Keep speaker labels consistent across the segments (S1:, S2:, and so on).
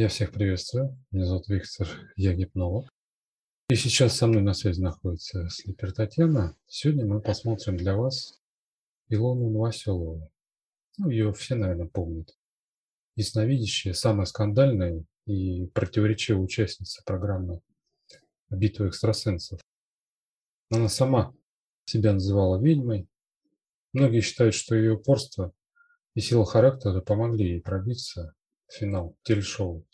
S1: Я всех приветствую. Меня зовут Виктор, я. И сейчас со мной на связи находится Слипер Татьяна. Сегодня мы посмотрим для вас Илону Новоселову. Ну, ее все, наверное, помнят. Ясновидящая, самая скандальная и противоречивая участница программы «Битва экстрасенсов». Она сама себя называла ведьмой. Многие считают, что ее упорство и сила характера помогли ей пробиться в финал телешоу.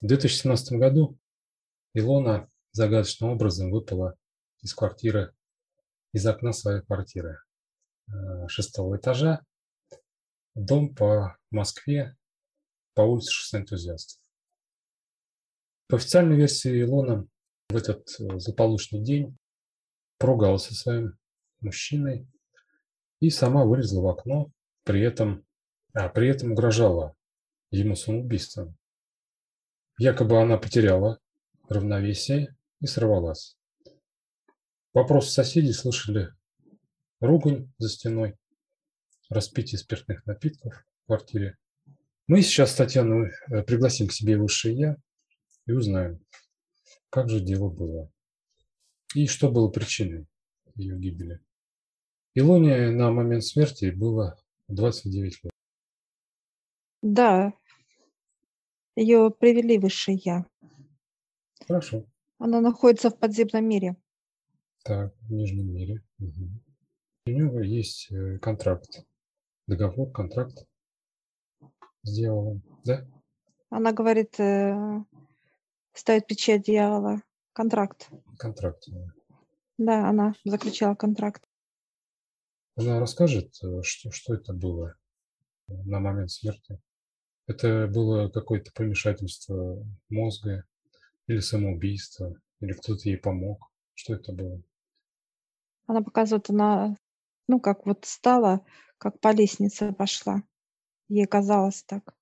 S1: В 2017 году Илона загадочным образом выпала из квартиры, из окна своей квартиры э, шестого этажа, дом по Москве, по улице Шоссе энтузиастов. По официальной версии Илона в этот э, злополучный день поругался со своим мужчиной и сама вылезла в окно, при этом, а, при этом угрожала ему самоубийством. Якобы она потеряла равновесие и сорвалась. Вопрос соседей слышали ругань за стеной, распитие спиртных напитков в квартире. Мы сейчас Татьяну э, пригласим к себе высшее Я и узнаем, как же дело было и что было причиной ее гибели. Илоне на момент смерти было 29 лет.
S2: Да, ее привели высшее Я.
S1: Хорошо.
S2: Она находится в подземном мире.
S1: Так, в нижнем мире. Угу. У него есть э, контракт, договор, контракт с дьяволом, да?
S2: Она говорит, э, ставит печать дьявола. Контракт.
S1: Контракт.
S2: Да, она заключала контракт.
S1: Она расскажет, э, что, что это было на момент смерти? Это было какое-то помешательство мозга или самоубийство, или кто-то ей помог. Что это было?
S2: Она показывает, она, ну, как вот стала, как по лестнице пошла. Ей казалось так.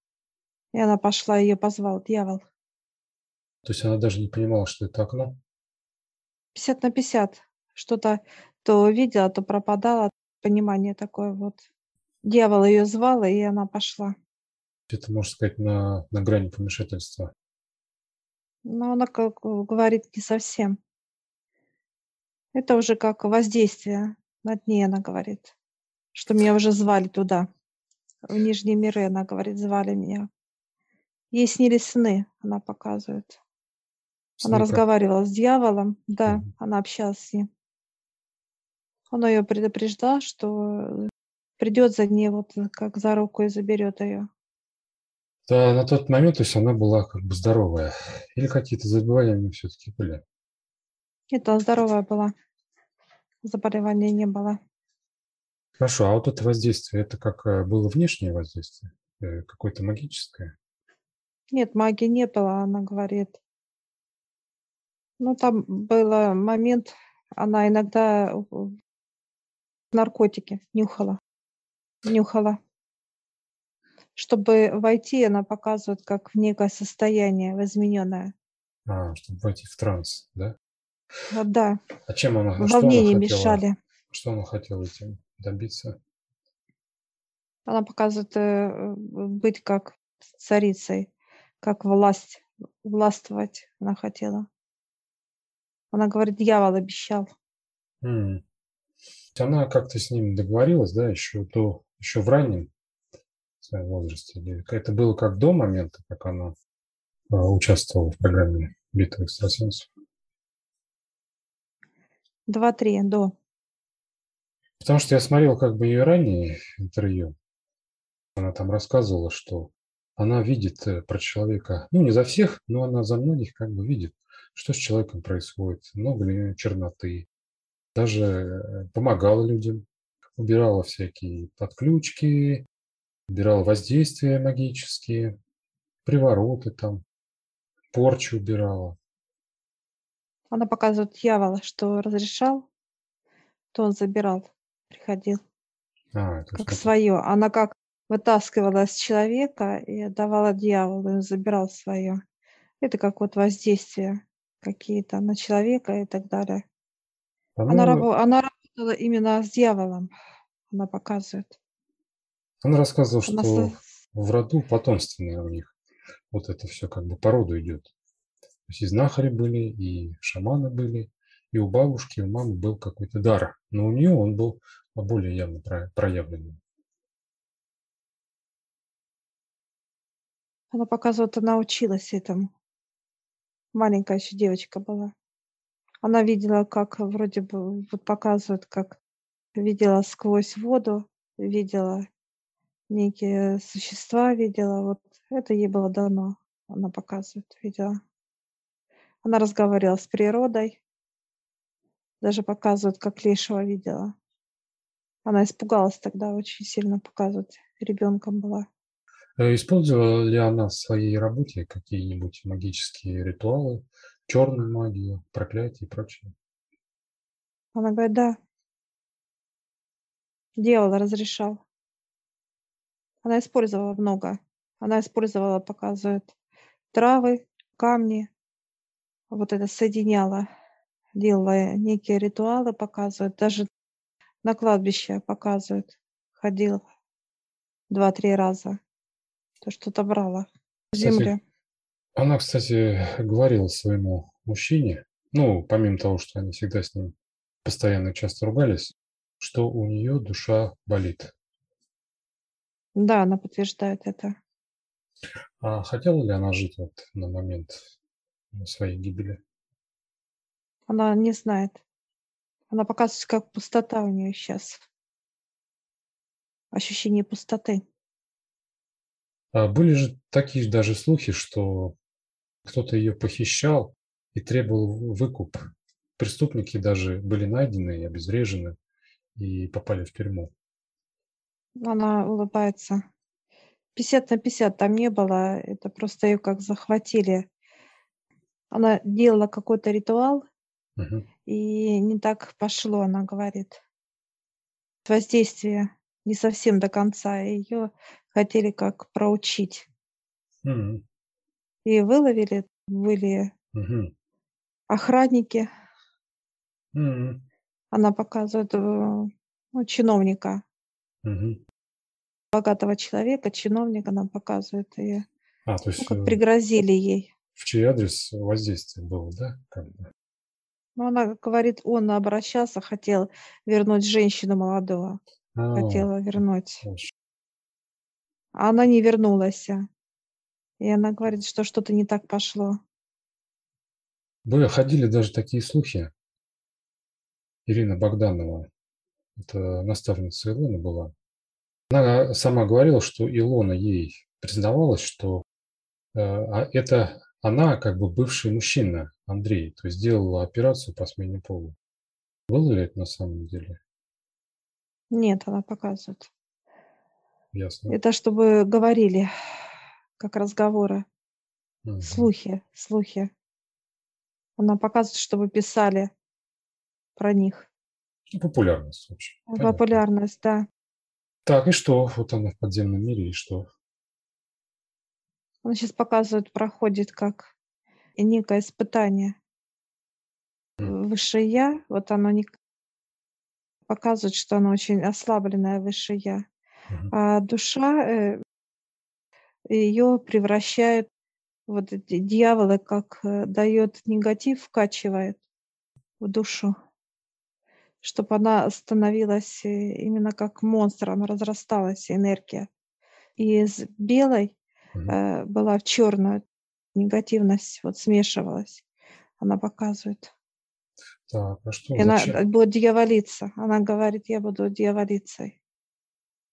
S2: И она пошла, ее позвал дьявол.
S1: То есть она даже не понимала, что это окно?
S2: 50 на 50. Что-то то видела, то пропадала. Понимание такое вот. Дьявол ее звал, и она пошла.
S1: Это, можно сказать, на, на грани помешательства.
S2: Но она как говорит не совсем. Это уже как воздействие над ней, она говорит. Что меня уже звали туда. В Нижние миры, она говорит, звали меня. Ей снились сны, она показывает. Она разговаривала с дьяволом, да, угу. она общалась с ним. Он ее предупреждал, что придет за ней вот как за руку и заберет ее.
S1: Да, на тот момент, то есть она была как бы здоровая. Или какие-то заболевания все-таки были?
S2: Она здоровая была. Заболевания не было.
S1: Хорошо, а вот это воздействие, это как э, было внешнее воздействие? Э, какое-то магическое?
S2: Нет, магии не было, она говорит. Ну, там был момент, она иногда наркотики нюхала. Нюхала чтобы войти, она показывает как в некое состояние измененное.
S1: А, чтобы войти в транс, да?
S2: А, да.
S1: А чем она,
S2: Волнения
S1: что она
S2: мешали.
S1: Хотела, что она хотела этим добиться?
S2: Она показывает э, быть как царицей, как власть, властвовать она хотела. Она говорит, дьявол обещал.
S1: М. Она как-то с ним договорилась, да, еще до, еще в раннем своем возрасте? Или это было как до момента, как она а, участвовала в программе «Битва экстрасенсов»?
S2: Два-три до.
S1: Потому что я смотрел как бы ее раннее интервью. Она там рассказывала, что она видит э, про человека, ну не за всех, но она за многих как бы видит, что с человеком происходит, много ли черноты. Даже э, помогала людям, убирала всякие подключки, убирал воздействия магические, привороты там, порчу убирала.
S2: Она показывает дьявола, что разрешал, то он забирал, приходил.
S1: А,
S2: как это... свое. Она как вытаскивала с человека и отдавала дьяволу, и забирал свое. Это как вот воздействие какие-то на человека и так далее. Она, она, раб... она работала именно с дьяволом, она показывает.
S1: Он рассказывал, что в роду потомственное у них вот это все как бы по роду идет. То есть и знахари были, и шаманы были, и у бабушки, и у мамы был какой-то дар. Но у нее он был более явно проявленный.
S2: Она показывает, она училась этому. Маленькая еще девочка была. Она видела, как вроде бы вот показывают, как видела сквозь воду, видела некие существа, видела. Вот это ей было дано. Она показывает, видела. Она разговаривала с природой. Даже показывает, как лешего видела. Она испугалась тогда, очень сильно показывает. Ребенком была.
S1: Э, использовала ли она в своей работе какие-нибудь магические ритуалы, черную магию, проклятие и прочее?
S2: Она говорит, да. Делала, разрешал. Она использовала много. Она использовала, показывает, травы, камни. Вот это соединяла. Делала некие ритуалы, показывает. Даже на кладбище показывает. Ходила два-три раза. То что-то брала в земле.
S1: Она, кстати, говорила своему мужчине, ну, помимо того, что они всегда с ним постоянно часто ругались, что у нее душа болит.
S2: Да, она подтверждает это.
S1: А хотела ли она жить вот на момент своей гибели?
S2: Она не знает. Она показывает, как пустота у нее сейчас. Ощущение пустоты.
S1: А были же такие даже слухи, что кто-то ее похищал и требовал выкуп. Преступники даже были найдены и обезврежены и попали в тюрьму.
S2: Она улыбается. 50 на 50 там не было, это просто ее как захватили. Она делала какой-то ритуал,
S1: угу.
S2: и не так пошло, она говорит. Воздействие не совсем до конца. Ее хотели как проучить.
S1: Угу.
S2: И выловили, были
S1: угу.
S2: охранники.
S1: Угу.
S2: Она показывает э, ну, чиновника.
S1: Угу.
S2: Богатого человека, чиновника нам показывает. И,
S1: а, то есть,
S2: ну, как пригрозили ей.
S1: В чей адрес воздействие было, да? Как бы?
S2: Ну, она говорит, он обращался, хотел вернуть женщину молодого.
S1: А,
S2: хотела вернуть.
S1: очень.
S2: А она не вернулась. И она говорит, что что-то не так пошло.
S1: Были, ходили даже такие слухи. Ирина Богданова, это наставница Илона была. Она сама говорила, что Илона ей признавалась, что э, а это она как бы бывший мужчина, Андрей, то есть сделала операцию по смене пола. Было ли это на самом деле?
S2: Нет, она показывает.
S1: Ясно.
S2: Это чтобы говорили, как разговоры.
S1: Мгм.
S2: Слухи, слухи. Она показывает, чтобы писали про них.
S1: Ну, Популярность, в общем. Понятно.
S2: Популярность, да.
S1: Так, и что? Вот она в подземном мире, и что?
S2: Она сейчас показывает, проходит как некое испытание.
S1: М.
S2: Высшее Я, вот оно не показывает, что оно очень ослабленное высшее Я. А душа, э, ее превращает, вот эти дьяволы, как э, дает негатив, вкачивает в душу, чтобы она становилась э, именно как монстр, она разрасталась, энергия. И из белой э, была в черную негативность, вот смешивалась. Она показывает.
S1: Так, а что?
S2: И она
S1: Зачем?
S2: будет дьяволица. Она говорит, я буду дьяволицей.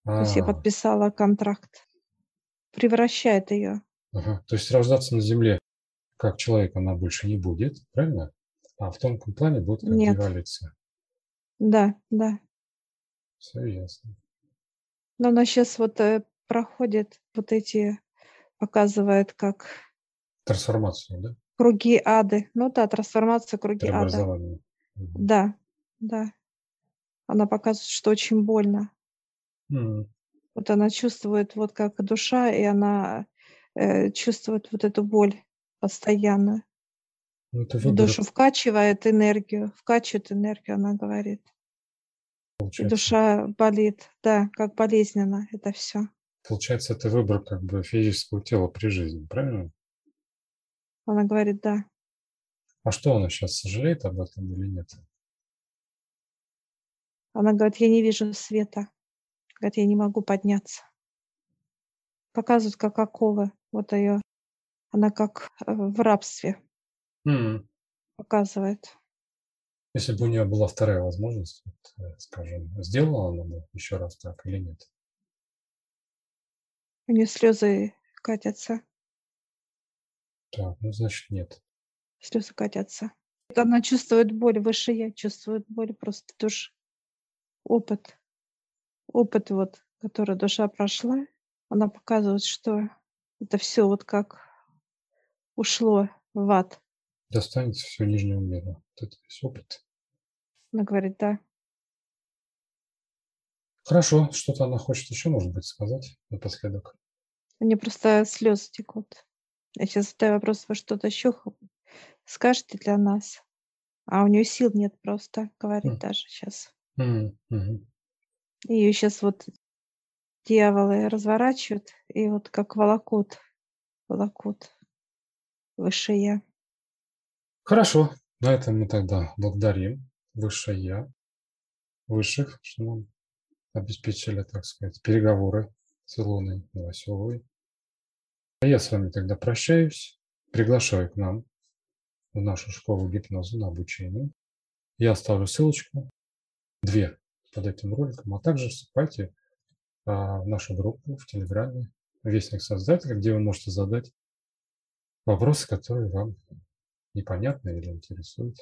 S2: То есть я
S1: А,
S2: подписала контракт. Превращает ее.
S1: ага. То есть рождаться на Земле как человек она больше не будет, правильно? А в тонком плане будет как
S2: Нет.
S1: дьяволица.
S2: Да, да.
S1: Все ясно.
S2: Но она сейчас вот э, проходит вот эти, показывает как
S1: Трансформацию, да?
S2: круги ады. Ну да, трансформация круги ада.
S1: Мгм.
S2: Да, да. Она показывает, что очень больно.
S1: М.
S2: Вот она чувствует, вот как душа, и она э, чувствует вот эту боль постоянно.
S1: Ну,
S2: душу вкачивает энергию, вкачивает энергию, она говорит.
S1: Получается.
S2: душа болит, да, как болезненно это все.
S1: Получается, это выбор как бы физического тела при жизни, правильно?
S2: Она говорит, да.
S1: А что она сейчас сожалеет об этом или нет?
S2: Она говорит, я не вижу света. Говорит, я не могу подняться. Показывают, как оковы. Вот ее, она как э, в рабстве
S1: М.
S2: показывает.
S1: Если бы у нее была вторая возможность, вот, э, скажем, сделала она бы еще раз так или нет?
S2: У нее слезы катятся.
S1: Так, ну значит нет.
S2: Слезы катятся. Она чувствует боль, выше я чувствует боль просто душ. Опыт. Опыт вот, который душа прошла, она показывает, что это все вот как ушло в ад.
S1: Достанется все нижнего мира. Это весь опыт.
S2: Она говорит, да.
S1: Хорошо, что-то она хочет еще, может быть, сказать напоследок.
S2: У нее просто слезы текут. Я сейчас задаю вопрос, вы что-то еще скажете для нас? А у нее сил нет просто, говорит
S1: М.
S2: даже сейчас.
S1: М, мгм.
S2: Ее сейчас вот дьяволы разворачивают и вот как волокут, волокут выше я.
S1: Хорошо, на этом мы тогда благодарим Высшее Я, Высших, что нам обеспечили, так сказать, переговоры с Илоной Новоселовой. А я с вами тогда прощаюсь, приглашаю к нам в нашу школу гипноза на обучение. Я оставлю ссылочку, две под этим роликом, а также вступайте а, в нашу группу в Телеграме «Вестник Создателя», где вы можете задать вопросы, которые вам непонятны или интересуют.